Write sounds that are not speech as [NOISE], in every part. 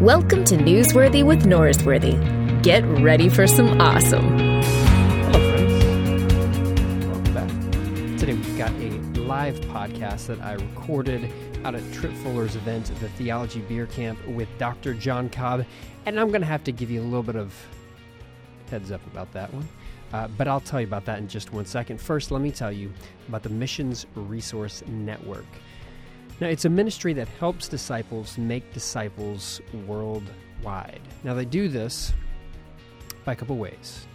Welcome to Newsworthy with Norsworthy. Get ready for some awesome. Hello, friends. Welcome back. Today we've got a live podcast that I recorded out at Tripp Fuller's event, the Theology Beer Camp, with Dr. John Cobb. And I'm going to have to give you a little bit of heads up about that one. Uh, but I'll tell you about that in just one second. First, let me tell you about the Missions Resource Network. Now, it's a ministry that helps disciples make disciples worldwide. Now, they do this by a couple ways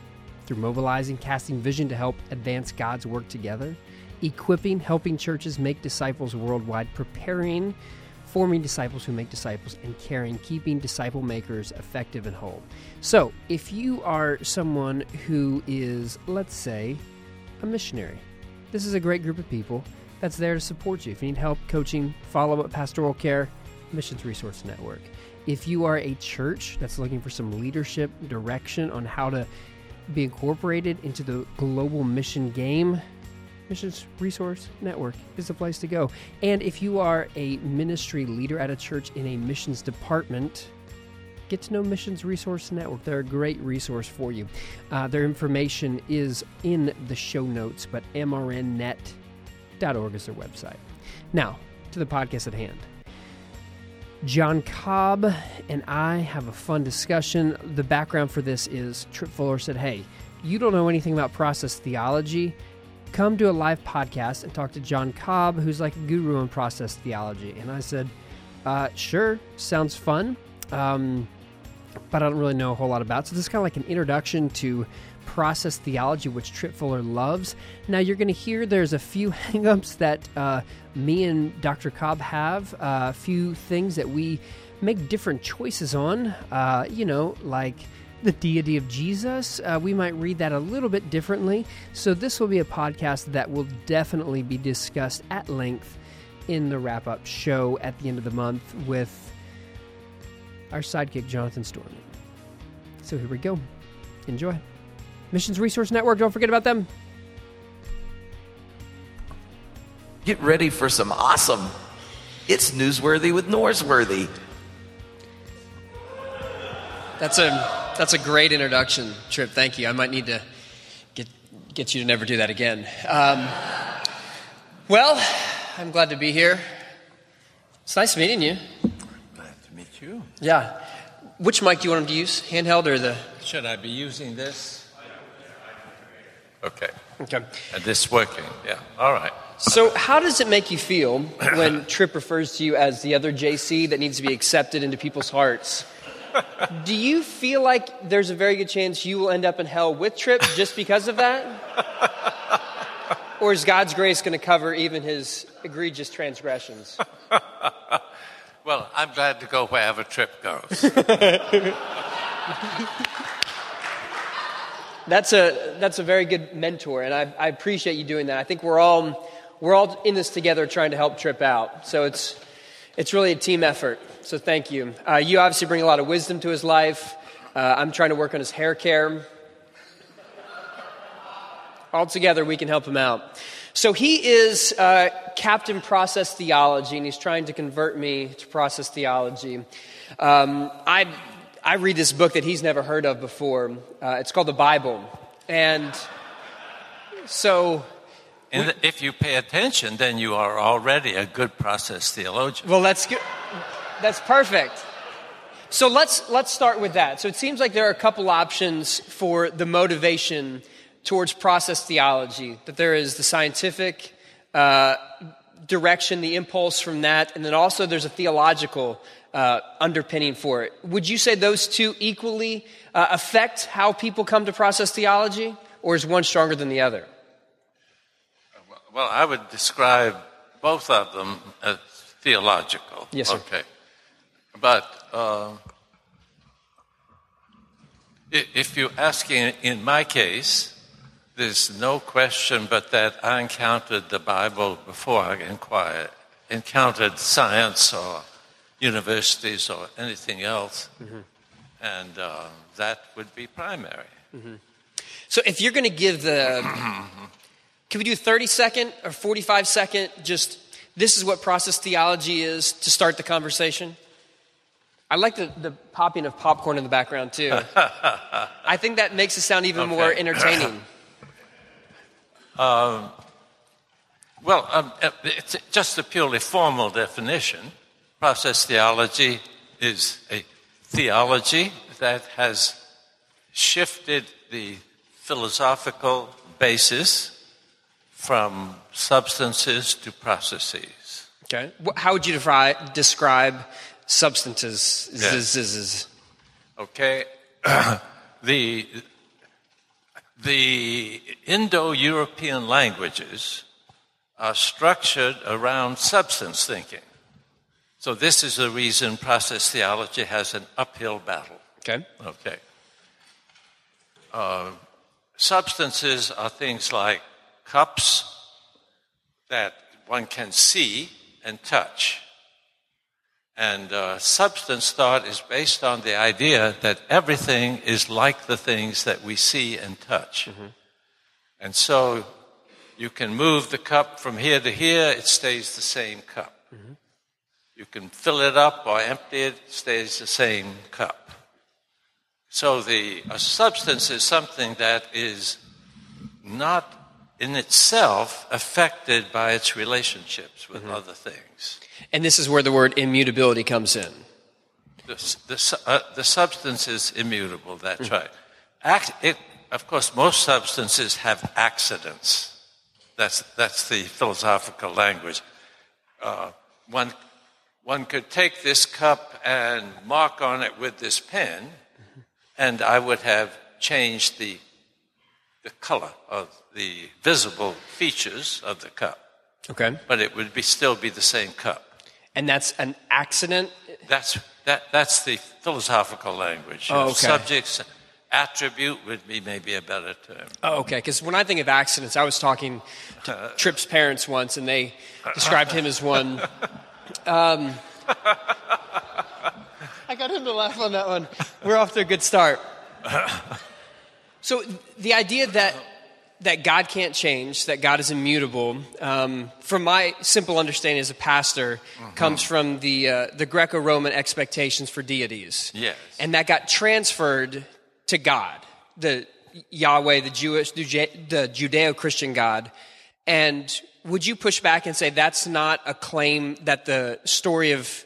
through mobilizing, casting vision to help advance God's work together, equipping, helping churches make disciples worldwide, preparing, forming disciples who make disciples, and caring, keeping disciple makers effective and whole. So, if you are someone who is, let's say, a missionary, this is a great group of people that's there to support you. If you need help, coaching, follow up, pastoral care, Missions Resource Network. If you are a church that's looking for some leadership direction on how to be incorporated into the global mission game, Missions Resource Network is the place to go. And if you are a ministry leader at a church in a missions department, get to know Missions Resource Network. They're a great resource for you. Uh, their information is in the show notes, but mrnnet org is their website. Now, to the podcast at hand. John Cobb and I have a fun discussion. The background for this is Tripp Fuller said, Hey, you don't know anything about process theology. Come to a live podcast and talk to John Cobb, who's like a guru in process theology. And I said, uh, Sure, sounds fun. Um, but I don't really know a whole lot about. It. So this is kind of like an introduction to process theology, which Tripp Fuller loves. Now, you're going to hear there's a few [LAUGHS] hangups that uh, me and Dr. Cobb have, uh, a few things that we make different choices on, uh, you know, like the deity of Jesus. Uh, we might read that a little bit differently. So, this will be a podcast that will definitely be discussed at length in the wrap up show at the end of the month with our sidekick, Jonathan Storment. So, here we go. Enjoy. Missions Resource Network, don't forget about them. Get ready for some awesome. It's newsworthy with Norsworthy. That's a that's a great introduction, Tripp. Thank you. I might need to get get you to never do that again. Um, well, I'm glad to be here. It's nice meeting you. Glad to meet you. Yeah. Which mic do you want him to use? Handheld or the? Should I be using this? Okay. Okay. And this working? Yeah. All right. So, how does it make you feel when [COUGHS] Tripp refers to you as the other JC that needs to be accepted into people's hearts? [LAUGHS] Do you feel like there's a very good chance you will end up in hell with Tripp just because of that? [LAUGHS] Or is God's grace going to cover even his egregious transgressions? [LAUGHS] well, I'm glad to go wherever Tripp goes. That's a that's a very good mentor, and I, I appreciate you doing that. I think we're all we're all in this together, trying to help Tripp out. So it's it's really a team effort. So thank you. Uh, you obviously bring a lot of wisdom to his life. Uh, I'm trying to work on his hair care. All together, we can help him out. So he is uh, Captain Process Theology, and he's trying to convert me to process theology. Um, I I read this book that he's never heard of before. Uh, it's called the Bible. And so. And if you pay attention, then you are already a good process theologian. Well, that's good. That's perfect. So let's, let's start with that. So it seems like there are a couple options for the motivation towards process theology that there is the scientific uh, direction, the impulse from that, and then also there's a theological uh, underpinning for it. Would you say those two equally uh, affect how people come to process theology, or is one stronger than the other? Well, I would describe both of them as theological. Yes, sir. Okay. But uh, if you ask in my case, there's no question but that I encountered the Bible before I inquired, encountered science or universities or anything else. Mm-hmm. And uh, that would be primary. Mm-hmm. So if you're going to give the, [CLEARS THROAT] can we do 30 second or 45 second, just this is what process theology is to start the conversation? I, like the, the popping of popcorn in the background too. [LAUGHS] I think that makes it sound even more Okay. entertaining. [CLEARS THROAT] Well, um, uh, it's just a purely formal definition. Process theology is a theology that has shifted the philosophical basis from substances to processes. Okay. How would you defi- describe substances? Yeah. Z- z- z- Okay? [CLEARS THROAT] the the Indo European languages are structured around substance thinking. So, this is the reason process theology has an uphill battle. Okay. Okay. Uh, substances are things like cups that one can see and touch. And uh, substance thought is based on the idea that everything is like the things that we see and touch. And so you can move the cup from here to here, it stays the same cup. You can fill it up or empty it, it stays the same cup. So the a substance is something that is not in itself affected by its relationships with other things. And this is where the word immutability comes in. The, the, uh, the substance is immutable, that's right. Act, it, of course, most substances have accidents. That's, that's the philosophical language. Uh, one, one could take this cup and mark on it with this pen, and I would have changed the, the color of the visible features of the cup, Okay. but it would be, still be the same cup. And that's an accident. That's, that, that's the philosophical language. Oh, okay. Subjects, attribute would be maybe a better term. Oh, okay. Because when I think of accidents, I was talking to uh, Tripp's parents once, and they uh, described him as one. Um, I got him to laugh on that one. We're off to a good start. So the idea that that God can't change, that God is immutable, um, from my simple understanding as a pastor, comes from the uh, the Greco-Roman expectations for deities. Yes. and that got transferred to God, the Yahweh, the Jewish, the Judeo-Christian God. And would you push back and say that's not a claim that the story of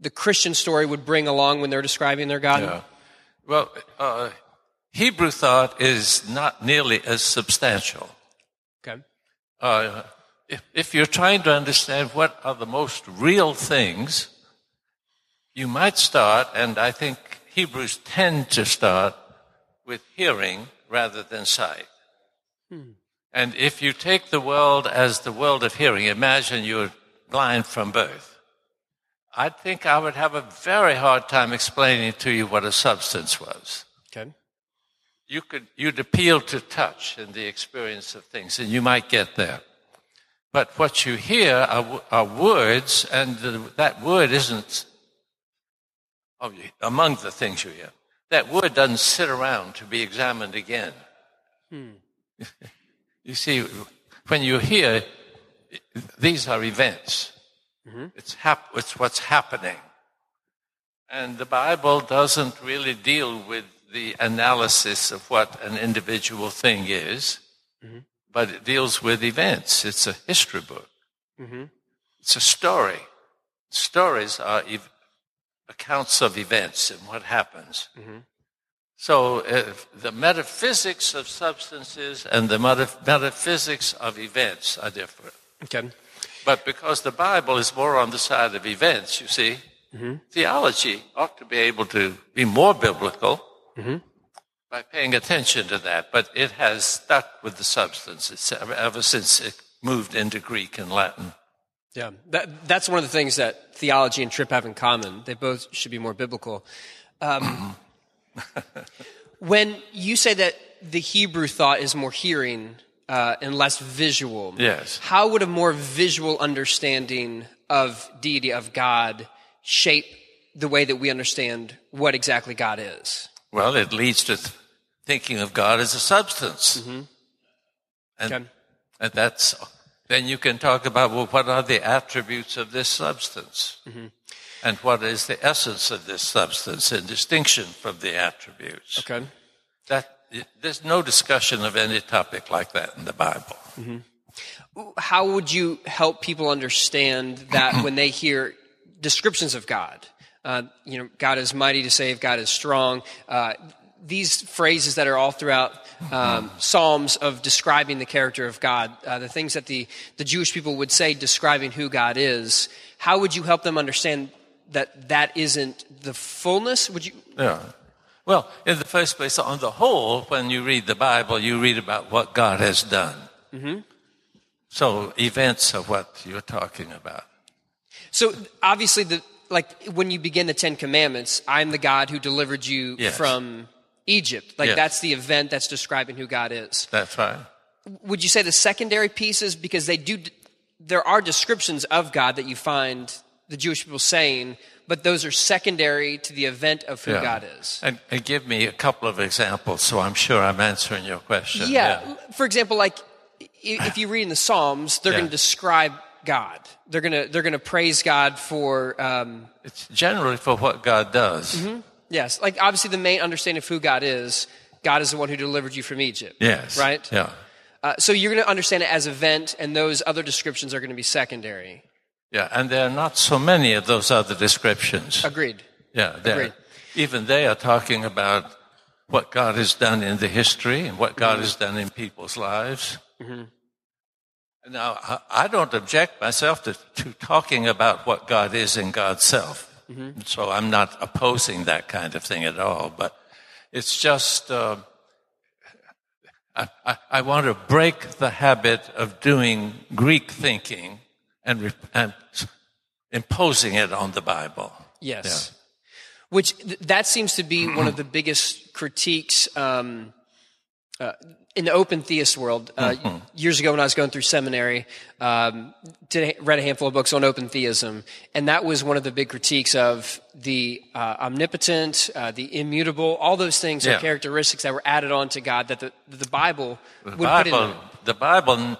the Christian story would bring along when they're describing their God? Yeah. Well, uh, Hebrew thought is not nearly as substantial. Okay. Uh, if, if you're trying to understand what are the most real things, you might start, and I think Hebrews tend to start with hearing rather than sight. And if you take the world as the world of hearing, imagine you're blind from birth. I think I would have a very hard time explaining to you what a substance was Okay. you could you'd appeal to touch and the experience of things, and you might get there. But what you hear are, are words, and the, that word isn't among the things you hear. That word doesn't sit around to be examined again. Hmm. [LAUGHS] you see, when you hear, these are events. Mm-hmm. It's, hap- it's what's happening. And the Bible doesn't really deal with the analysis of what an individual thing is, mm-hmm. but it deals with events. It's a history book. Mm-hmm. It's a story. Stories are ev- accounts of events and what happens. So the metaphysics of substances and the meta- metaphysics of events are different. Okay. But because the Bible is more on the side of events, you see, theology ought to be able to be more biblical by paying attention to that. But it has stuck with the substance ever, since it moved into Greek and Latin. Yeah, that, that's one of the things that theology and Tripp have in common. They both should be more biblical. Um, [CLEARS THROAT] [LAUGHS] when you say that the Hebrew thought is more hearing uh, and less visual, Yes. how would a more visual understanding of deity, of God, shape the way that we understand what exactly God is? Well, it leads to th- thinking of God as a substance. And, Okay. and that's, then you can talk about well, what are the attributes of this substance? And what is the essence of this substance in distinction from the attributes? Okay. That, there's no discussion of any topic like that in the Bible. How would you help people understand that when they hear descriptions of God? Uh, you know, God is mighty to save, God is strong. Uh, these phrases that are all throughout um, Psalms of describing the character of God, uh, the things that the, the Jewish people would say describing who God is, how would you help them understand that that isn't the fullness? Would you? Yeah. Well, in the first place, on the whole, when you read the Bible, you read about what God has done. Mm-hmm. So events are what you're talking about. So obviously, the like when you begin the Ten Commandments, I'm the God who delivered you Yes. from Egypt. Like Yes. that's the event that's describing who God is. That's right. Would you say the secondary pieces because they do? There are descriptions of God that you find the Jewish people saying, but those are secondary to the event of who Yeah. God is. And, and give me a couple of examples so I'm sure I'm answering your question. Yeah. For example, like if you read in the Psalms, they're Yeah. going to describe God. They're going to they're going to praise God for um, It's generally for what God does. Mm-hmm. yes, like obviously the main understanding of who God is. God is the one who delivered you from Egypt. Yes. Right. Yeah. Uh, so you're going to understand it as event, and those other descriptions are going to be secondary. Yeah. And there are not so many of those other descriptions. Agreed. Yeah. Agreed. Even they are talking about what God has done in the history and what God mm-hmm. has done in people's lives. Mm-hmm. Now, I- don't object myself to, to talking about what God is in God's self. Mm-hmm. So I'm not opposing that kind of thing at all. But it's just, uh, I, I, I want to break the habit of doing Greek thinking and, re- and imposing it on the Bible. Yes. Which th- that seems to be one of the biggest critiques um, uh, in the open theist world. Uh, Years ago, when I was going through seminary, um, did, read a handful of books on open theism, and that was one of the big critiques of the uh, omnipotent, uh, the immutable. All those things are characteristics that were added on to God that the, the Bible The would put in Bible, the Bible,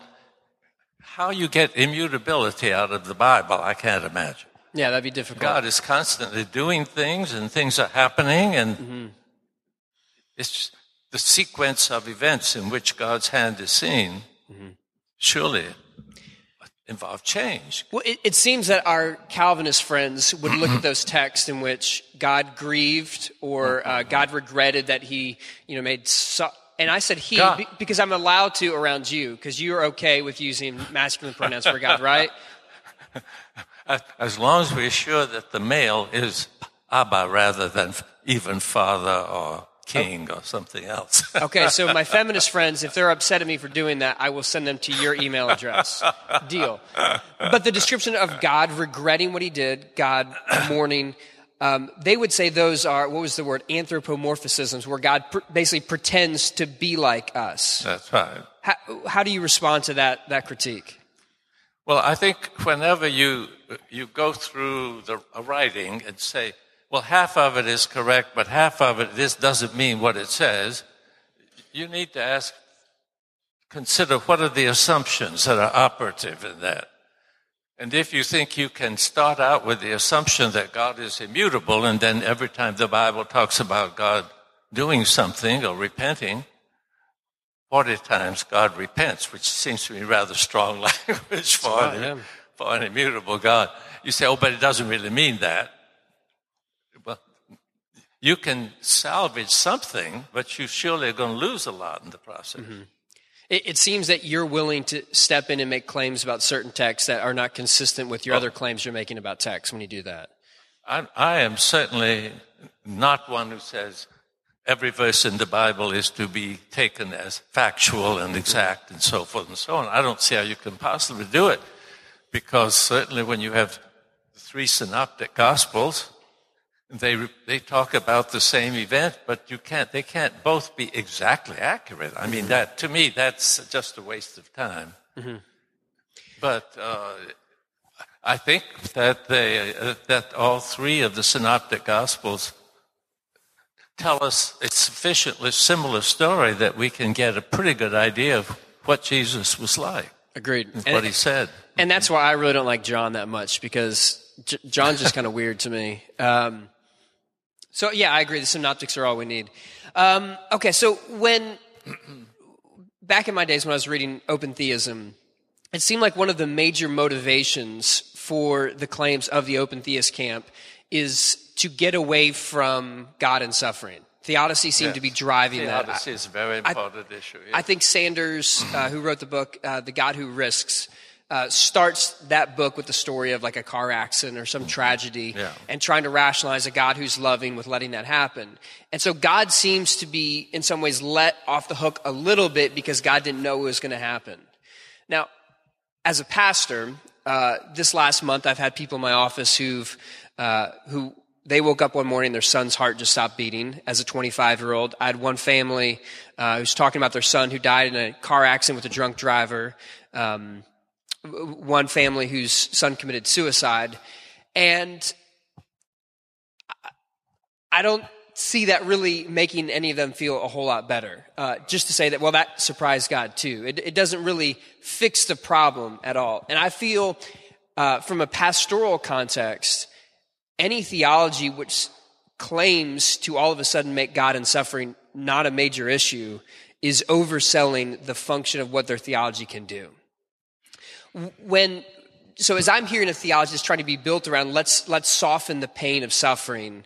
how you get immutability out of the Bible, I can't imagine. Yeah, that'd be difficult. God is constantly doing things and things are happening and it's the sequence of events in which God's hand is seen surely involve change. Well, it, it seems that our Calvinist friends would look at those texts in which God grieved or uh, God regretted that He, you know, made. So, and I said He be- because I'm allowed to around you because you're okay with using masculine pronouns for God, right? [LAUGHS] As long as we're sure that the male is Abba rather than even father or king or something else. [LAUGHS] Okay, so my feminist friends, if they're upset at me for doing that, I will send them to your email address. Deal. But the description of God regretting what he did, God mourning, um, they would say those are, what was the word, anthropomorphisms, where God pr- basically pretends to be like us. That's right. How, how do you respond to that, that critique? Well, I think whenever you you go through the a writing and say, well, half of it is correct, but half of it this doesn't mean what it says, you need to ask, consider what are the assumptions that are operative in that. And if you think you can start out with the assumption that God is immutable, and then every time the Bible talks about God doing something or repenting, 40 times God repents, which seems to me rather strong [LAUGHS] language for, an, for an immutable God. You say, oh, but it doesn't really mean that. Well, you can salvage something, but you surely are going to lose a lot in the process. Mm-hmm. It, it seems that you're willing to step in and make claims about certain texts that are not consistent with your oh. other claims you're making about texts when you do that. I, I am certainly not one who says every verse in the Bible is to be taken as factual and exact and so forth and so on. I don't see how you can possibly do it because certainly when you have the three synoptic gospels, they, they talk about the same event, but you can't, they can't both be exactly accurate. I mean, that, to me, that's just a waste of time. But, uh, I think that they, uh, that all three of the synoptic gospels tell us a sufficiently similar story that we can get a pretty good idea of what Jesus was like. Agreed. That's And- what he said. And that's why I really don't like John that much because J- John's just kind of weird to me. Um, so yeah, I agree. The synoptics are all we need. Um, okay, so when [CLEARS THROAT] back in my days when I was reading open theism, it seemed like one of the major motivations for the claims of the open theist camp is to get away from God and suffering. Theodicy seemed to be driving that. Theodicy is a very important issue. yeah. I think Sanders, uh, who wrote the book uh, "The God Who Risks," uh, starts that book with the story of like a car accident or some tragedy, Yeah. and trying to rationalize a God who's loving with letting that happen. And so God seems to be, in some ways, let off the hook a little bit because God didn't know it was going to happen. Now, as a pastor, uh, this last month I've had people in my office who've uh, who they woke up one morning their son's heart just stopped beating as a 25 year old. I had one family uh, who's talking about their son who died in a car accident with a drunk driver. Um, one family whose son committed suicide, and I- don't see that really making any of them feel a whole lot better. Uh, just to say that, well, that surprised God too. It, it doesn't really fix the problem at all. And I feel, uh, from a pastoral context, any theology which claims to all of a sudden make God and suffering not a major issue is overselling the function of what their theology can do. When so as I'm hearing a theology that's trying to be built around let's let's soften the pain of suffering,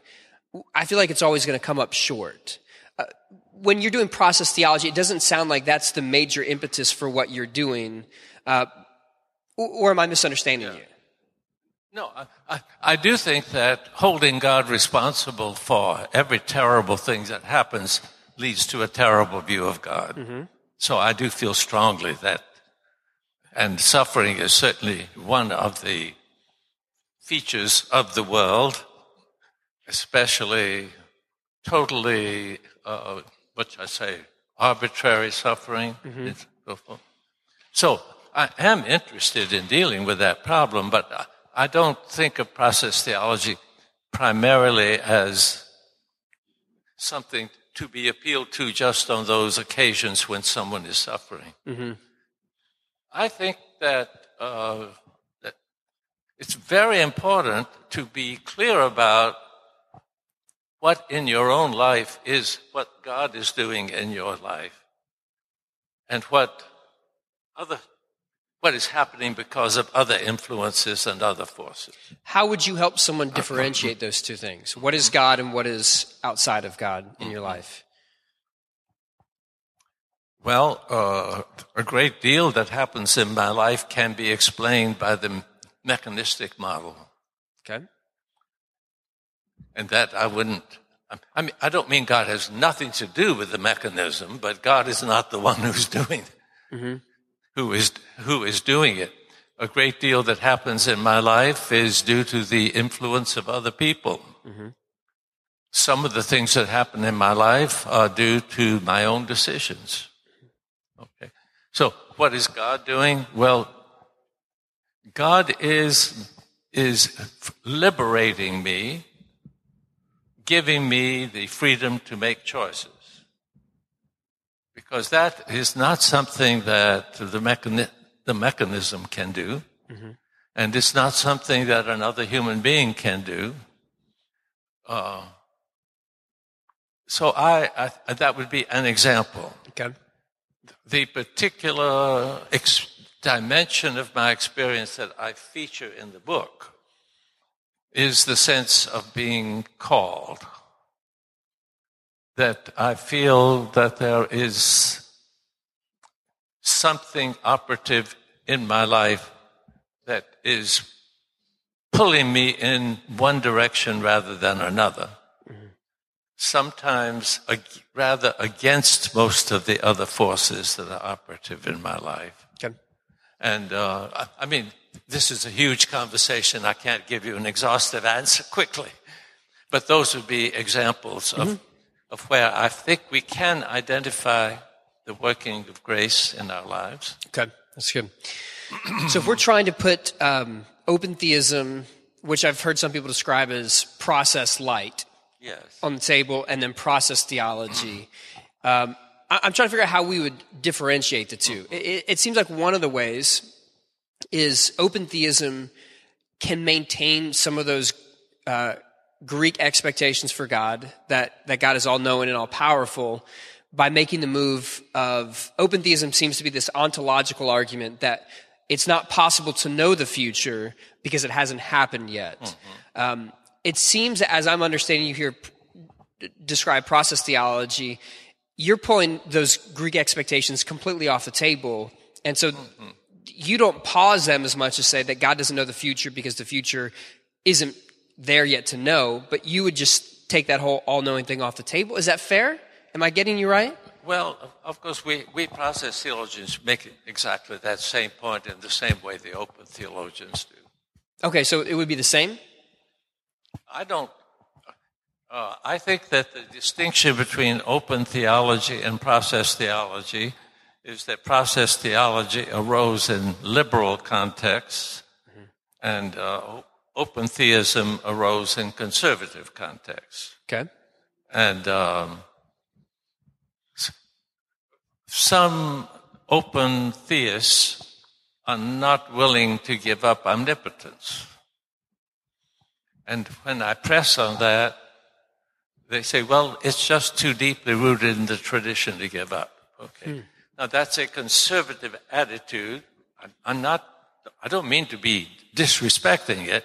I feel like it's always going to come up short. Uh, when you're doing process theology, it doesn't sound like that's the major impetus for what you're doing. Uh, or, or am I misunderstanding you? No, I, I, I do think that holding God responsible for every terrible thing that happens leads to a terrible view of God. So I do feel strongly that, and suffering is certainly one of the features of the world, especially totally, uh, what should I say, arbitrary suffering. and so. So I am interested in dealing with that problem, but I- I don't think of process theology primarily as something to be appealed to just on those occasions when someone is suffering. I think that, uh, that it's very important to be clear about what in your own life is what God is doing in your life and what other what is happening because of other influences and other forces. How would you help someone [CLEARS THROAT] differentiate those two things? What is God and what is outside of God in your life? Well, uh, a great deal that happens in my life can be explained by the mechanistic model. Okay. And that I wouldn't, I mean, I don't mean God has nothing to do with the mechanism, but God is not the one [LAUGHS] who's doing it. Who is, who is doing it. A great deal that happens in my life is due to the influence of other people. Some of the things that happen in my life are due to my own decisions. So what is God doing? Well, God is, is liberating me, giving me the freedom to make choices. Because that is not something that the, mechani- the mechanism can do. And it's not something that another human being can do. Uh, so I, I, that would be an example Okay. The particular ex- dimension of my experience that I feature in the book is the sense of being called. That I feel that there is something operative in my life that is pulling me in one direction rather than another sometimes ag- rather against most of the other forces that are operative in my life. Okay. And uh, I, I mean, this is a huge conversation. I can't give you an exhaustive answer quickly, but those would be examples of, of where I think we can identify the working of grace in our lives. Okay. That's good. so if we're trying to put um, open theism, which I've heard some people describe as process light, Yes. on the table and then process theology. Um, I- I'm trying to figure out how we would differentiate the 2 It, it, it seems like one of the ways is open theism can maintain some of those uh, Greek expectations for God that that God is all knowing and all powerful by making the move of open theism seems to be this ontological argument that it's not possible to know the future because it hasn't happened yet. Um, it seems, as I'm understanding you here describe process theology, you're pulling those Greek expectations completely off the table. And so mm-hmm. you don't pause them as much as say that God doesn't know the future because the future isn't there yet to know, but you would just take that whole all knowing thing off the table. Is that fair? Am I getting you right? Well, of- of course, we, we process theologians make exactly that same point in the same way the open theologians do. Okay, so it would be the same? I don't. Uh, I think that the distinction between open theology and process theology is that process theology arose in liberal contexts, and uh, open theism arose in conservative contexts. Okay. And um, some open theists are not willing to give up omnipotence. And when I press on that, they say, well, it's just too deeply rooted in the tradition to give up. Okay. Now that's a conservative attitude. I'm not, I don't mean to be disrespecting it,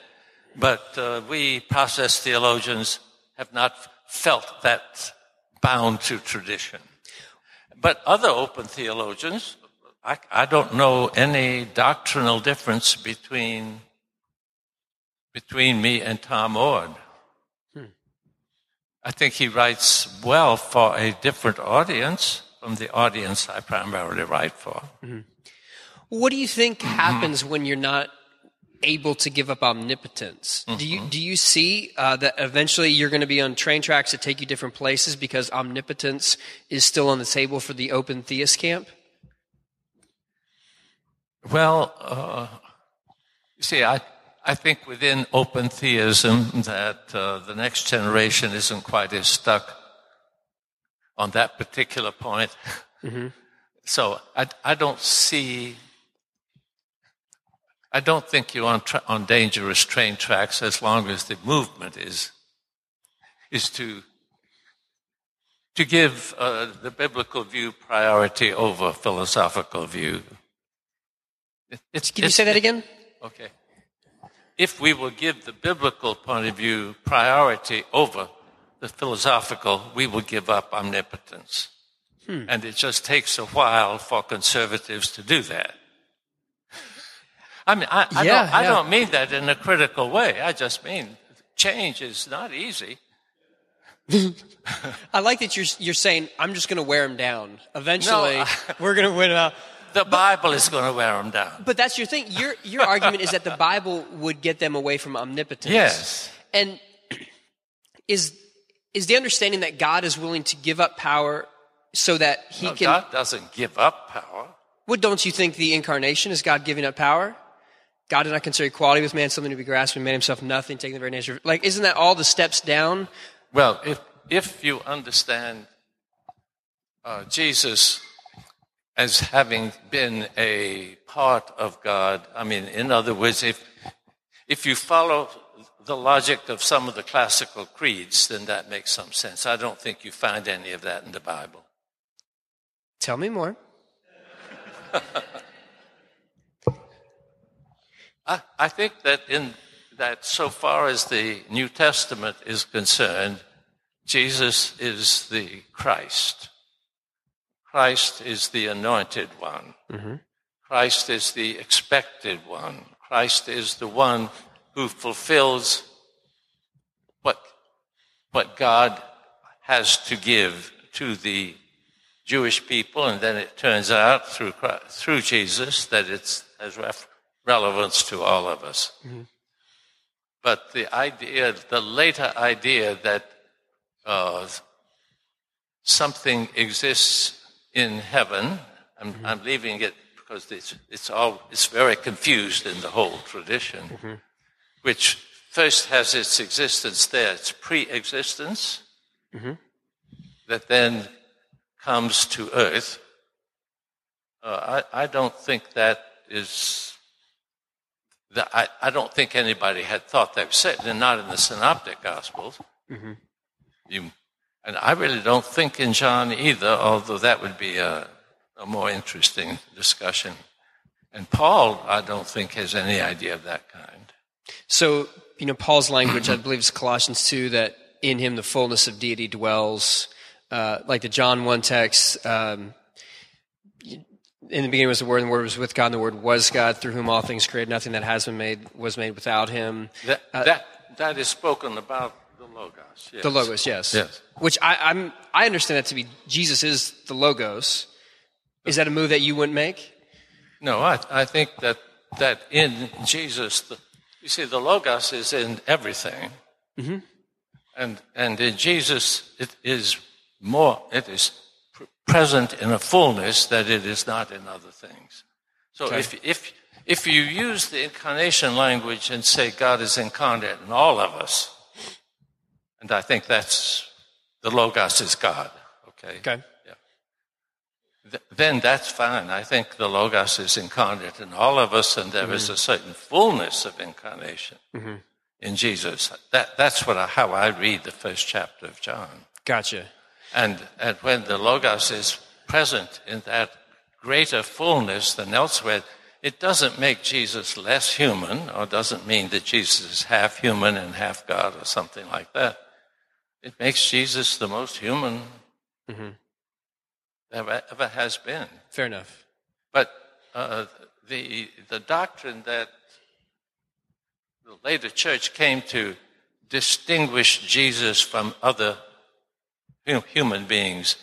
but uh, we process theologians have not felt that bound to tradition. But other open theologians, I, I don't know any doctrinal difference between between me and Tom Oord. I think he writes well for a different audience from the audience I primarily write for. What do you think happens when you're not able to give up omnipotence? Do you do you see uh, that eventually you're going to be on train tracks that take you different places because omnipotence is still on the table for the open theist camp? Well, uh, you see, I, I think within open theism that uh, the next generation isn't quite as stuck on that particular point. So I, I don't see, I don't think you're on, tra- on dangerous train tracks as long as the movement is, is to, to give uh, the biblical view priority over philosophical view. It- It's, Can you it's- say that again? Okay. If we will give the biblical point of view priority over the philosophical, we will give up omnipotence. Hmm. And it just takes a while for conservatives to do that. I mean, I, I, Yeah, don't, I yeah. don't mean that in a critical way. I just mean change is not easy. [LAUGHS] I like that you're you're saying I'm just going to wear them down. Eventually, No, we're going to win out. The Bible is going to wear them down. But that's your thing. Your your argument is that the Bible would get them away from omnipotence. Yes. And [CLEARS THROAT] is is the understanding that God is willing to give up power so that He No, can? God doesn't give up power. What don't you think the incarnation is God giving up power? God did not consider equality with man something to be grasped and made himself nothing, taking the very nature. of- Like, isn't that all the steps down? Well, if, if you understand uh, Jesus as having been a part of God, I mean, in other words, if, if you follow the logic of some of the classical creeds, then that makes some sense. I don't think you find any of that in the Bible. Tell me more. [LAUGHS] I, I think that in that so far as the New Testament is concerned, Jesus is the Christ. Christ is the anointed one. Christ is the expected one. Christ is the one who fulfills what, what God has to give to the Jewish people, and then it turns out through Christ, through Jesus that it has ref- relevance to all of us. But the idea, the later idea that uh, something exists in heaven, I'm, mm-hmm. I'm leaving it because it's, it's all it's very confused in the whole tradition, mm-hmm. which first has its existence there, its pre-existence, mm-hmm. that then comes to earth. Uh, I, I don't think that is. That I, I don't think anybody had thought that and not in the Synoptic Gospels. You, and I really don't think in John either, although that would be a, a more interesting discussion. And Paul, I don't think, has any idea of that kind. So, you know, Paul's language, I believe, is Colossians 2, that in him the fullness of deity dwells. Uh, like the John 1 text, um, in the beginning was the Word, and the Word was with God, and the Word was God, through whom all things created. Nothing that has been made was made without him. That, that, that is spoken about Logos. Yes. The Logos, yes. Yes. Which I, I'm, I understand that to be Jesus is the Logos. Is that a move that you wouldn't make? No, I, I think that, that in Jesus, the, you see, the Logos is in everything. Mm-hmm. And, and in Jesus, it is more, it is pr- present in a fullness that it is not in other things. So Okay. if, if, if you use the incarnation language and say God is incarnate in all of us, and I think that's, the Logos is God, okay? Okay. Th- then that's fine. I think the Logos is incarnate in all of us, and there is mm-hmm. a certain fullness of incarnation mm-hmm. in Jesus. That, that's what I, how I read the first chapter of John. Gotcha. And, and when the Logos is present in that greater fullness than elsewhere, it doesn't make Jesus less human, or doesn't mean that Jesus is half human and half God, or something like that. It makes Jesus the most human ever, ever has been. Fair enough. But uh, the, the doctrine that the later church came to distinguish Jesus from other human beings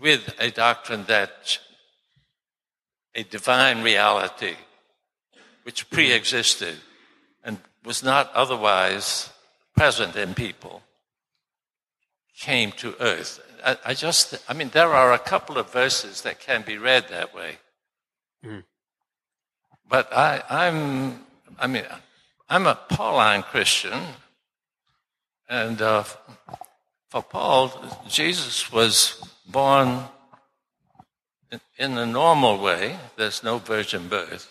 with a doctrine that a divine reality which pre existed and was not otherwise present in people came to earth. I, I just, I mean, there are a couple of verses that can be read that way. But I, I'm, I mean, I'm a Pauline Christian, and uh, for Paul, Jesus was born in, in the normal way. There's no virgin birth.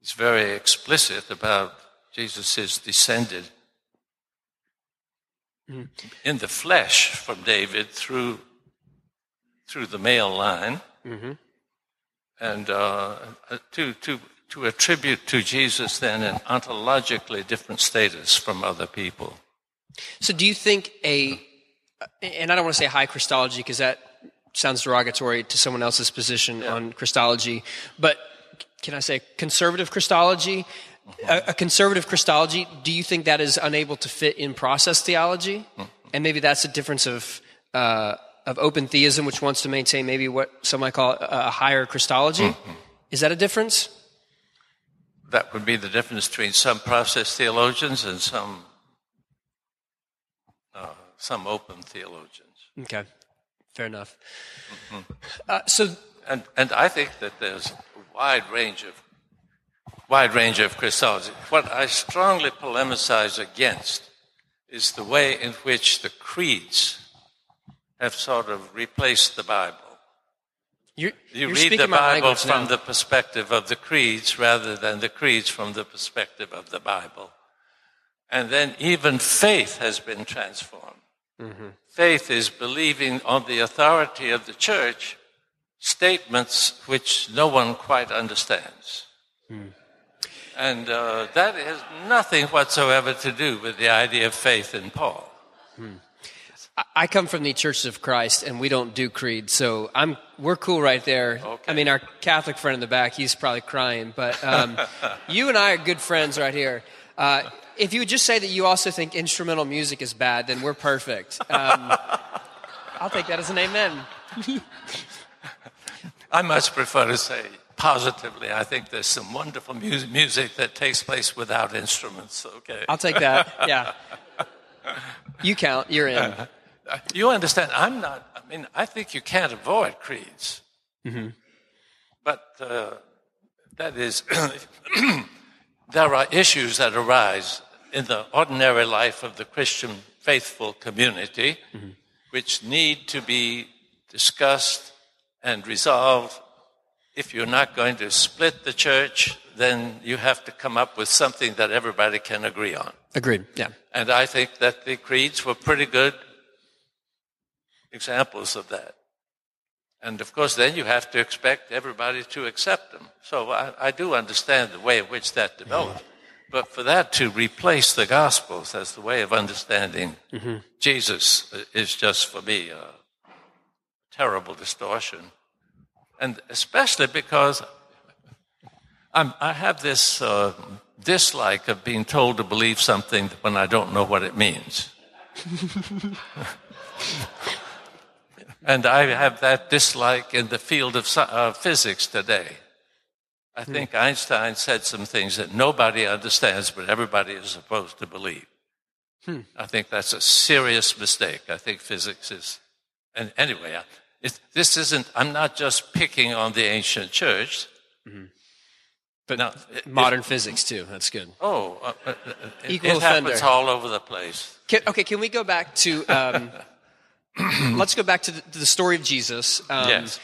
It's very explicit about Jesus is descended Mm-hmm. in the flesh from David through through the male line, mm-hmm. and uh, uh, to to to attribute to Jesus then an ontologically different status from other people. So, do you think a, and I don't want to say high Christology because that sounds derogatory to someone else's position on Christology, but can I say conservative Christology? A, a conservative Christology, do you think that is unable to fit in process theology? And maybe that's a difference of, uh, of open theism, which wants to maintain maybe what some might call a, a higher Christology. Is that a difference? That would be the difference between some process theologians and some uh, some open theologians. Okay, fair enough. Uh, so, And and I think that there's a wide range of wide range of Christology. What I strongly polemicize against is the way in which the creeds have sort of replaced the Bible. you're, You you're read the Bible from now. the perspective of the creeds rather than the creeds from the perspective of the Bible. And then even faith has been transformed. Mm-hmm. Faith is believing on the authority of the church statements which no one quite understands. Hmm. And uh, that has nothing whatsoever to do with the idea of faith in Paul. I come from the Church of Christ, and we don't do creed, so I'm we're cool right there. Okay. I mean, our Catholic friend in the back, he's probably crying, but um, [LAUGHS] you and I are good friends right here. Uh, if you would just say that you also think instrumental music is bad, then we're perfect. Um, I'll take that as an amen. [LAUGHS] I much prefer to say positively, I think there's some wonderful mu- music that takes place without instruments, okay? I'll take that. Yeah, [LAUGHS] you count. You're in. [LAUGHS] You understand, I'm not, I mean, I think you can't avoid creeds. But uh, that is, [COUGHS] there are issues that arise in the ordinary life of the Christian faithful community which need to be discussed and resolved. If you're not going to split the church, then you have to come up with something that everybody can agree on. Agreed. Yeah. And I think that the creeds were pretty good examples of that. And of course, then you have to expect everybody to accept them. So I, I do understand the way in which that developed. But for that to replace the Gospels as the way of understanding mm-hmm. Jesus is just for me a terrible distortion. And especially because I'm, I have this uh, dislike of being told to believe something when I don't know what it means. and I have that dislike in the field of uh, physics today. I think Einstein said some things that nobody understands, but everybody is supposed to believe. I think that's a serious mistake. I think physics is, and anyway, I- it, this isn't, I'm not just picking on the ancient church. But Now, it- modern physics too. That's good. Oh, uh, uh, uh, it, Equal it happens all over the place. Can, okay, can we go back to? Um, [CLEARS THROAT] let's go back to the, to the story of Jesus. Um, yes.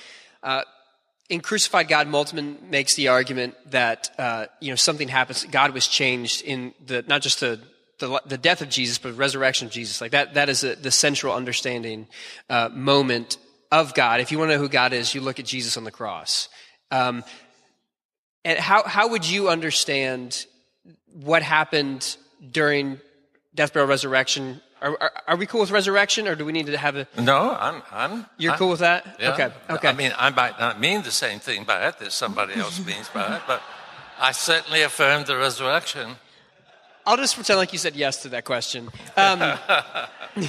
in crucified god Moltmann makes the argument that uh, you know something happens god was changed in the not just the the, the death of jesus but the resurrection of jesus like that that is a, the central understanding uh, moment of god if you want to know who god is you look at jesus on the cross um, and how, how would you understand what happened during death burial resurrection are, are, are we cool with resurrection or do we need to have a No, I'm. I'm you're I'm- cool with that Yeah. okay okay I mean, I might not mean the same thing by it that somebody else [LAUGHS] means by it, but I certainly affirm the resurrection. I'll just pretend like you said yes to that question. Um, [LAUGHS]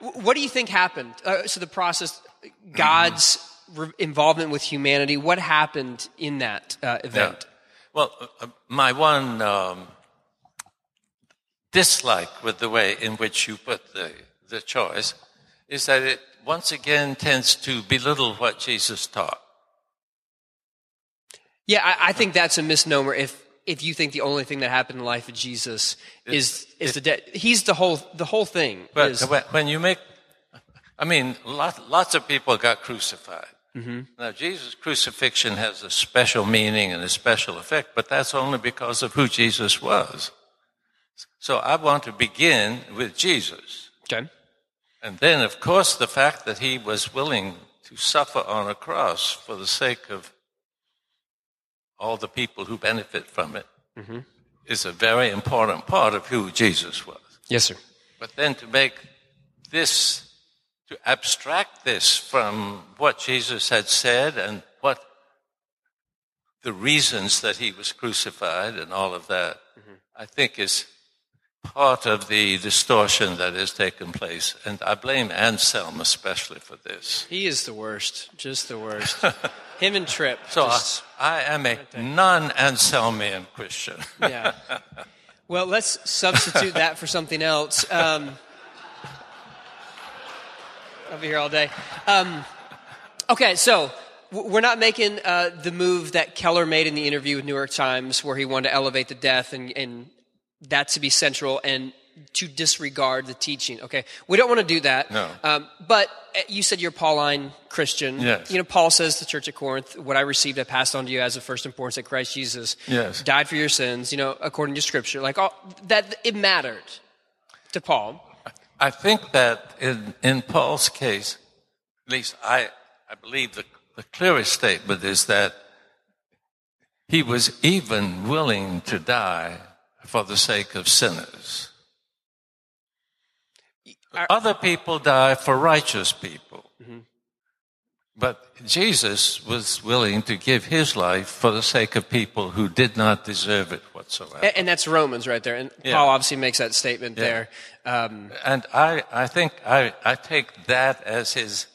what do you think happened? Uh, so the process, God's re- involvement with humanity. What happened in that uh, event? Well, uh, uh, my one um, dislike with the way in which you put the, the choice is that it once again tends to belittle what Jesus taught. Yeah, I, I think that's a misnomer. If if you think the only thing that happened in the life of Jesus is is the death, he's the whole the whole thing. But is, when- you make, I mean, lot, lots of people got crucified. Mm-hmm. Now, Jesus' crucifixion has a special meaning and a special effect, but that's only because of who Jesus was. So I want to begin with Jesus. okay. And then, of course, the fact that he was willing to suffer on a cross for the sake of all the people who benefit from it mm-hmm. is a very important part of who Jesus was. Yes, sir. But then to make this, to abstract this from what Jesus had said and what the reasons that he was crucified and all of that, mm-hmm. I think is part of the distortion that has taken place. And I blame Anselm especially for this. He is the worst. Just the worst. [LAUGHS] Him and Tripp. So I, just- I am a non-Anselmian Christian. [LAUGHS] yeah. Well, let's substitute that for something else. Um, I'll be here all day. Um, okay, so we're not making uh, the move that Keller made in the interview with New York Times, where he wanted to elevate the death and, and that to be central and to disregard the teaching. Okay, we don't want to do that. No. Um, but uh, you said you're Pauline Christian. Yes. You know, Paul says to the church at Corinth, "What I received, I passed on to you as of first importance that Christ Jesus Yes. died for your sins." You know, according to Scripture, like all that, it mattered to Paul. I think that in, in Paul's case, at least I, I believe the, the clearest statement is that he was even willing to die for the sake of sinners. Are- Other people die for righteous people. But Jesus was willing to give his life for the sake of people who did not deserve it whatsoever. A- And that's Romans right there. And Yeah. Paul obviously makes that statement Yeah. there. Um, And I, I think I, I take that as his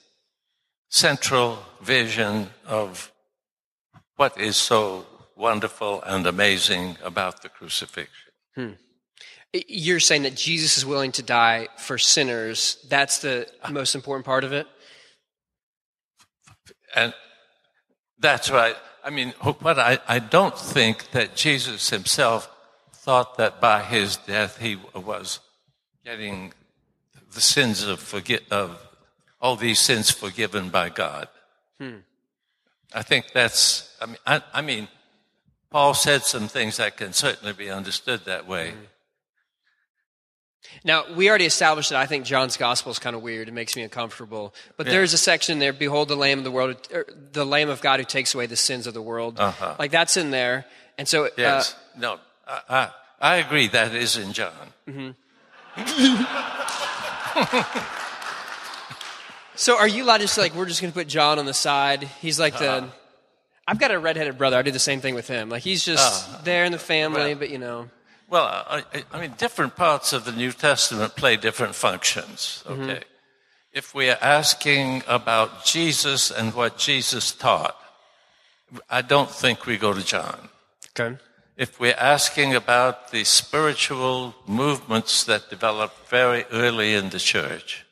central vision of what is so wonderful and amazing about the crucifixion. Hmm. you're saying that Jesus is willing to die for sinners. That's the most important part of it. And that's right. I mean, but I, I don't think that Jesus himself thought that by his death he was getting the sins of forgi- of all these sins forgiven by God. Hmm. I think that's. I mean, I, I mean, Paul said some things that can certainly be understood that way. Now, we already established that I think John's gospel is kind of weird. It makes me uncomfortable. But there's a section there, Behold the Lamb of the world, er, the Lamb of God who takes away the sins of the world. Uh-huh. Like that's in there. And so, Yes. uh, no, I, I, I agree that is in John. [LAUGHS] so are you allowed to just like, we're just going to put John on the side? He's like Uh-huh. the, I've got a redheaded brother. I did the same thing with him. Like he's just ah, there in the family, well. but you know. Well, I, I- I mean, different parts of the New Testament play different functions. Mm-hmm. Okay. If we are asking about Jesus and what Jesus taught, I don't think we go to John. Okay. If we're asking about the spiritual movements that developed very early in the church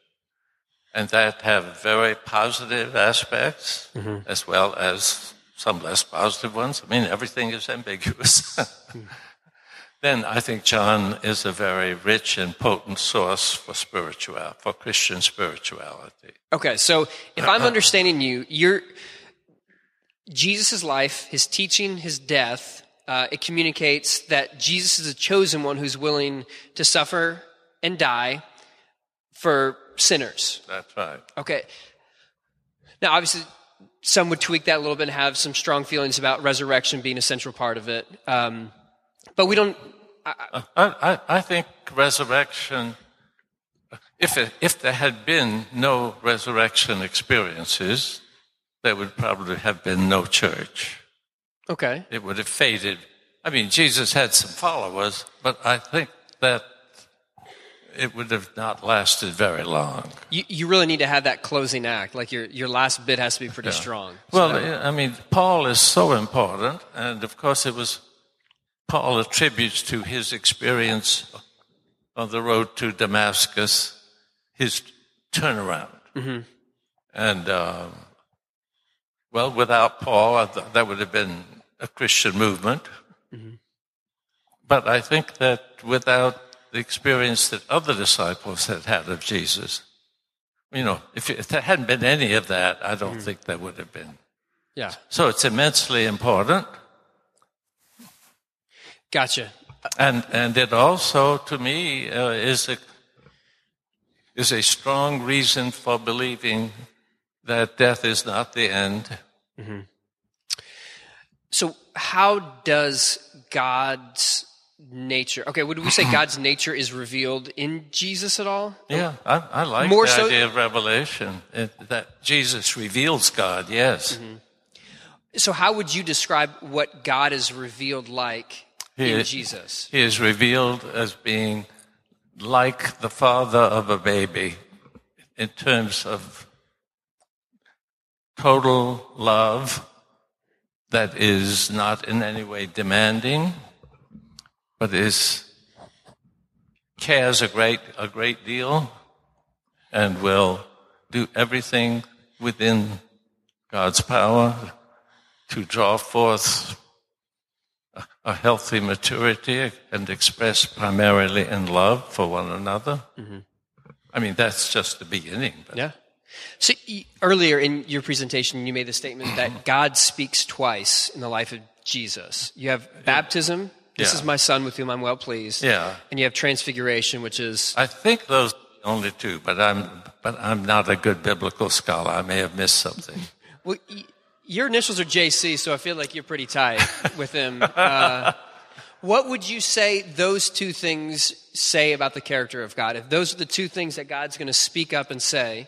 and that have very positive aspects mm-hmm. as well as some less positive ones, I mean, everything is ambiguous. [LAUGHS] then I think John is a very rich and potent source for spiritual, for Christian spirituality. Okay, so if I'm understanding you, you're Jesus' life, his teaching, his death, uh, it communicates that Jesus is a chosen one who's willing to suffer and die for sinners. That's right. Okay. Now, obviously, some would tweak that a little bit and have some strong feelings about resurrection being a central part of it. Um, but we don't. I, I, I think resurrection, if, it, if there had been no resurrection experiences, there would probably have been no church. Okay. It would have faded. I mean, Jesus had some followers, but I think that it would have not lasted very long. You, you really need to have that closing act. Like your, your last bit has to be pretty strong. Well, I mean, Paul is so important, and of course, it was Paul attributes to his experience on the road to Damascus his turnaround. And, um, well, without Paul, I th- that would have been a Christian movement. But I think that without the experience that other disciples had had of Jesus, you know, if, if there hadn't been any of that, I don't think there would have been. Yeah. So it's immensely important. Gotcha. And, and it also, to me, uh, is, a, is a strong reason for believing that death is not the end. So, how does God's nature? Okay, would we say [CLEARS THROAT] God's nature is revealed in Jesus at all? Yeah, I, I like More the so- idea of revelation, it, that Jesus reveals God, yes. Mm-hmm. So, how would you describe what God is revealed like in He- Jesus? He is revealed as being like the father of a baby in terms of total love that is not in any way demanding, but is cares a great a great deal and will do everything within God's power to draw forth a- healthy maturity and express primarily in love for one another. Mm-hmm. I mean, that's just the beginning. But Yeah. So, earlier in your presentation, you made the statement that [CLEARS THROAT] God speaks twice in the life of Jesus. You have baptism. This Yeah. is my son with whom I'm well pleased. Yeah. And you have transfiguration, which is I think those are the only two, but I'm, but I'm not a good biblical scholar. I may have missed something. [LAUGHS] Well, y- your initials are JC, so I feel like you're pretty tight with him. [LAUGHS] Uh, what would you say those two things say about the character of God? If those are the two things that God's going to speak up and say,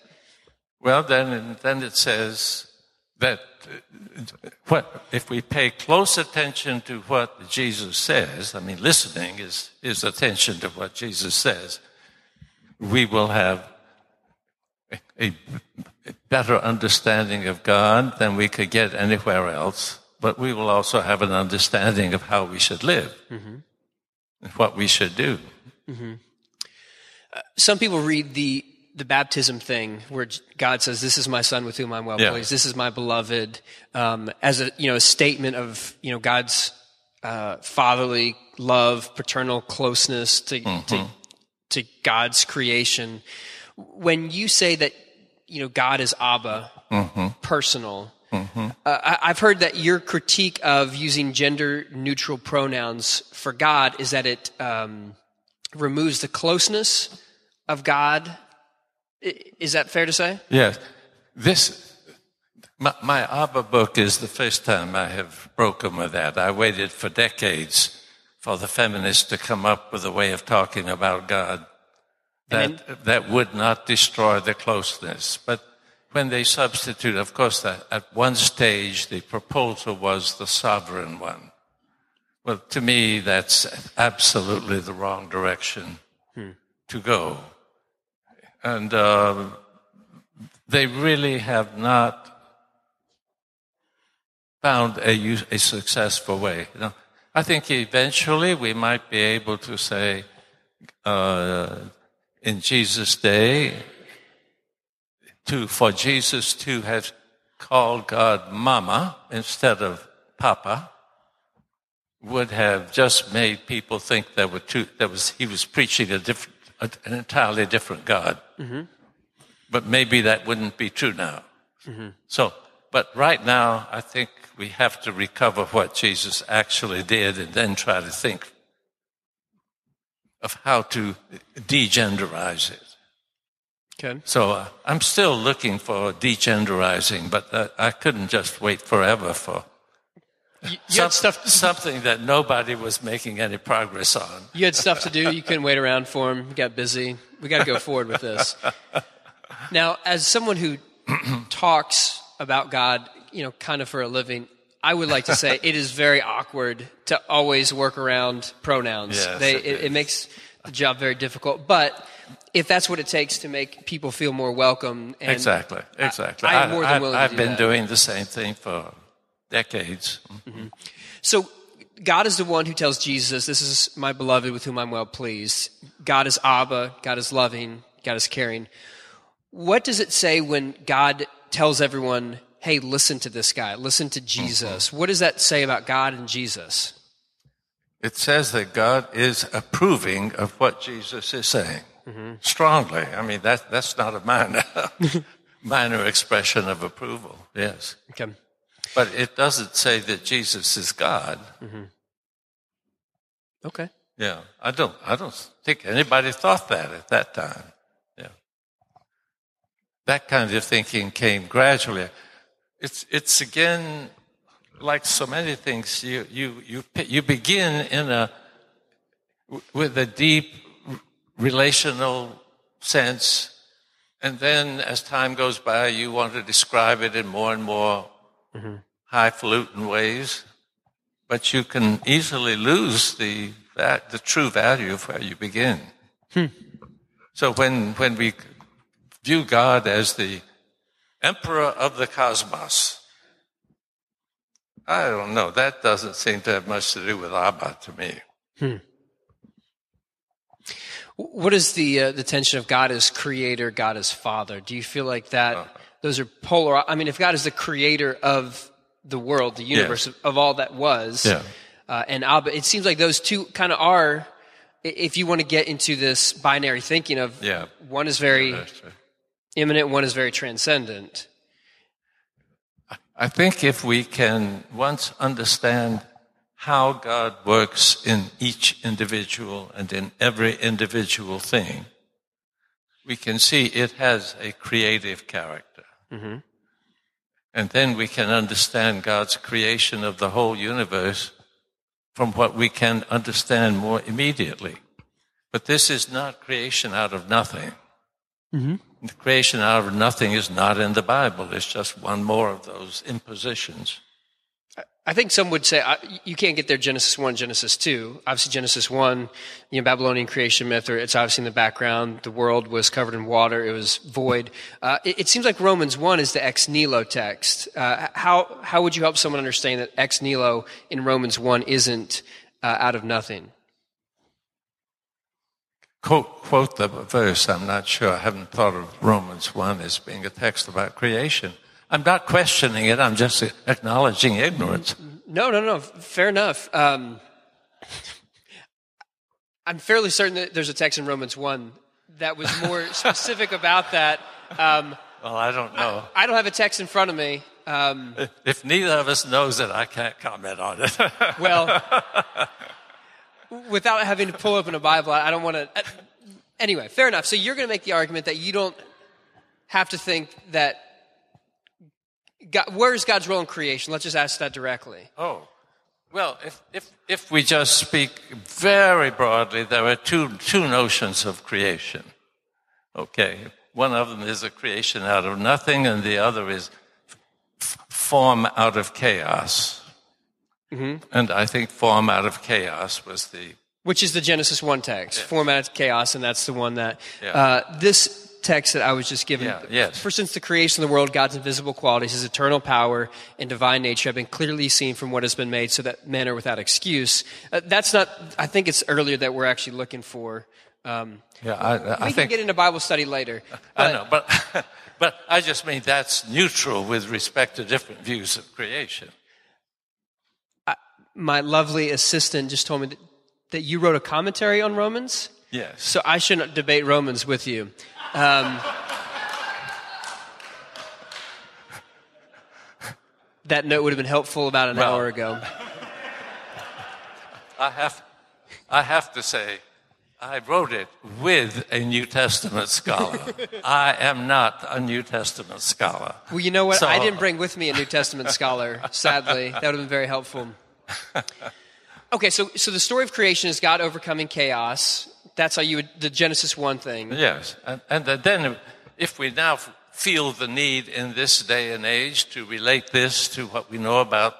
Well, then, then it says that uh, what, if we pay close attention to what Jesus says, I mean, listening is, is attention to what Jesus says, we will have a, a better understanding of God than we could get anywhere else, but we will also have an understanding of how we should live mm-hmm. and what we should do. Mm-hmm. Uh, some people read the the baptism thing where God says, "This is my son with whom I'm well Yeah. pleased. This is my beloved," um, as a you know a statement of you know God's uh, fatherly love, paternal closeness to to to God's creation. When you say that, you know, God is Abba, personal, uh, I, I've heard that your critique of using gender neutral pronouns for God is that it um, removes the closeness of God. I- Is that fair to say? Yes. This, my, my Abba book is the first time I have broken with that. I waited for decades for the feminists to come up with a way of talking about God And that, that would not destroy the closeness. But when they substitute, of course, that at one stage the proposal was the sovereign one. Well, to me, that's absolutely the wrong direction hmm. to go. And uh, they really have not found a, a successful way. You know, I think eventually we might be able to say, uh, in Jesus' day, to for Jesus to have called God Mama instead of Papa would have just made people think that were two, that was he was preaching a different, an entirely different God. But maybe that wouldn't be true now. So, but right now, I think we have to recover what Jesus actually did and then try to think of how to degenderize it. Okay. So uh, I'm still looking for degenderizing, but uh, I couldn't just wait forever for You, you some- had stuff. something that nobody was making any progress on. You had stuff to do. You couldn't wait around for him. You got busy. We got to go forward with this. Now, as someone who [CLEARS THROAT] talks about God, you know, kind of for a living, I would like to say it is very awkward to always work around pronouns. Yes, they, it it, it makes the job very difficult. But if that's what it takes to make people feel more welcome, and exactly, exactly. I am more than willing to I've been that. doing the same thing for decades. Mm-hmm. So God is the one who tells Jesus, This is my beloved with whom I'm well pleased. God is Abba. God is loving. God is caring. What does it say when God tells everyone, Hey, listen to this guy, listen to mm-hmm. Jesus? What does that say about God and Jesus? It says that God is approving of what Jesus is saying mm-hmm. strongly. I mean, that, that's not a minor, [LAUGHS] minor expression of approval. Yes. Okay. But it doesn't say that Jesus is God. Mm-hmm. Okay. Yeah. I don't, I don't think anybody thought that at that time. Yeah. That kind of thinking came gradually. It's, it's again, like so many things, you, you, you, you begin in a, with a deep relational sense. And then as time goes by, you want to describe it in more and more Mm-hmm. highfalutin ways. But you can easily lose the, the true value of where you begin. Hmm. So when, when we view God as the emperor of the cosmos, I don't know. That doesn't seem to have much to do with Abba to me. Hmm. What is the uh, the tension of God as creator, God as father? Do you feel like that uh-huh. Those are polar? I mean, if God is the creator of the world, the universe of, of all that was, Yeah. uh, and Abba, it seems like those two kind of are. If you want to get into this binary thinking of Yeah. one is very That's right. immanent, one is very transcendent. I think if we can once understand how God works in each individual and in every individual thing, we can see it has a creative character. Mm-hmm. And then we can understand God's creation of the whole universe from what we can understand more immediately. But this is not creation out of nothing. Mm-hmm. The creation out of nothing is not in the Bible. It's just one more of those impositions. I think some would say uh, you can't get there Genesis 1, Genesis 2. Obviously, Genesis 1, you know, Babylonian creation myth, or it's obviously in the background. The world was covered in water. It was void. Uh, it, it seems like Romans 1 is the ex nihilo text. Uh, how, how would you help someone understand that ex nihilo in Romans 1 isn't uh, out of nothing? Quote, quote the verse. I'm not sure. I haven't thought of Romans 1 as being a text about creation. I'm not questioning it. I'm just acknowledging ignorance. No, no, no. Fair enough. Um, I'm fairly certain that there's a text in Romans 1 that was more [LAUGHS] specific about that. Um, well, I don't know. I don't have a text in front of me. Um, if neither of us knows it, I can't comment on it. [LAUGHS] well, without having to pull open a Bible, I don't want to. Uh, anyway, fair enough. So you're going to make the argument that you don't have to think that. God, where is God's role in creation? Let's just ask that directly. Oh, well, if, if, if we just speak very broadly, there are two, two notions of creation. Okay. One of them is a creation out of nothing, and the other is form out of chaos. Mm-hmm. And I think form out of chaos was the. Which is the Genesis 1 text, yes. form out of chaos, and that's the one that. Yeah. Uh, this text that I was just given. Yeah, yes. For since the creation of the world, God's invisible qualities, his eternal power and divine nature have been clearly seen from what has been made, so that men are without excuse. Uh, that's not, I think it's earlier that we're actually looking for. Um, yeah, I, I we think, can get into Bible study later. [LAUGHS] But, I know, but, [LAUGHS] but I just mean that's neutral with respect to different views of creation. I, my lovely assistant just told me that, that you wrote a commentary on Romans. Yes. So I shouldn't debate Romans with you. Um, that note would have been helpful about an well, hour ago. I have, I have to say, I wrote it with a New Testament scholar. I am not a New Testament scholar. Well, you know what? So, I didn't bring with me a New Testament scholar, sadly. That would have been very helpful. [LAUGHS] Okay, so, so the story of creation is God overcoming chaos that's how you would, the Genesis 1 thing. Yes. And, and then if we now feel the need in this day and age to relate this to what we know about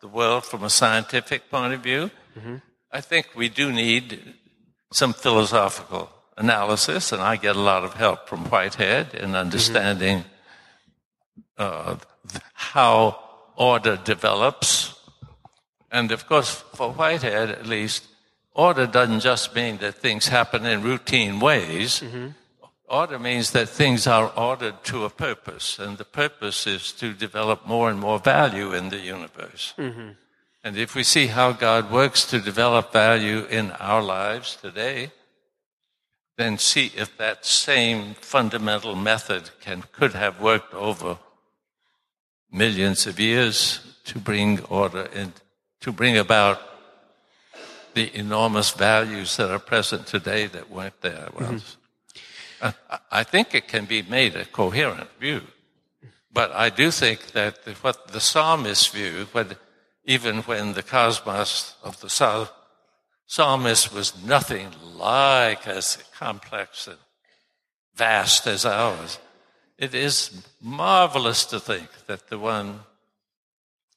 the world from a scientific point of view, mm-hmm. I think we do need some philosophical analysis, and I get a lot of help from Whitehead in understanding mm-hmm. uh, how order develops. And of course, for Whitehead at least, Order doesn't just mean that things happen in routine ways. Mm-hmm. Order means that things are ordered to a purpose, and the purpose is to develop more and more value in the universe. Mm-hmm. And if we see how God works to develop value in our lives today, then see if that same fundamental method can, could have worked over millions of years to bring order and to bring about the enormous values that are present today that weren't there. Well, mm-hmm. I, I think it can be made a coherent view. But I do think that the, what the psalmist view, when, even when the cosmos of the psalmist was nothing like as complex and vast as ours, it is marvelous to think that the one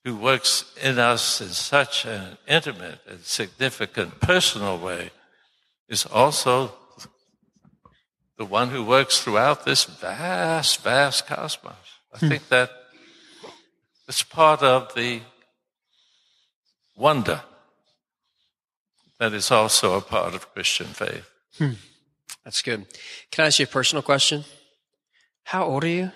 who works in us in such an intimate and significant personal way is also the one who works throughout this vast, vast cosmos. I hmm. think that it's part of the wonder that is also a part of Christian faith. Hmm. That's good. Can I ask you a personal question? How old are you?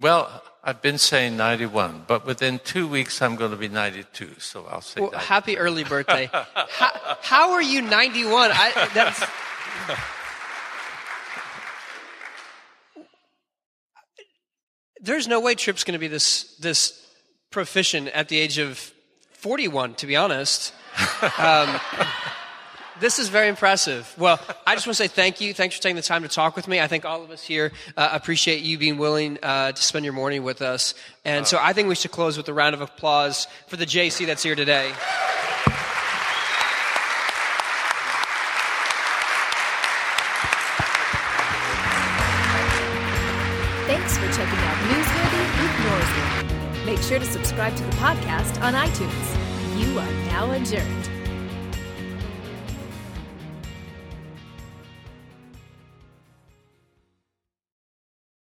Well, I've been saying 91, but within two weeks I'm going to be 92, so I'll say well, Happy early birthday. how, how, are you 91? I, that's... There's no way Tripp's going to be this, this proficient at the age of 41, to be honest. Um, this is very impressive. Well, I just want to say thank you. Thanks for taking the time to talk with me. I think all of us here uh, appreciate you being willing uh, to spend your morning with us. And so I think we should close with a round of applause for the JC that's here today. Thanks for checking out Newsworthy with Norsworthy. Make sure to subscribe to the podcast on iTunes. You are now adjourned.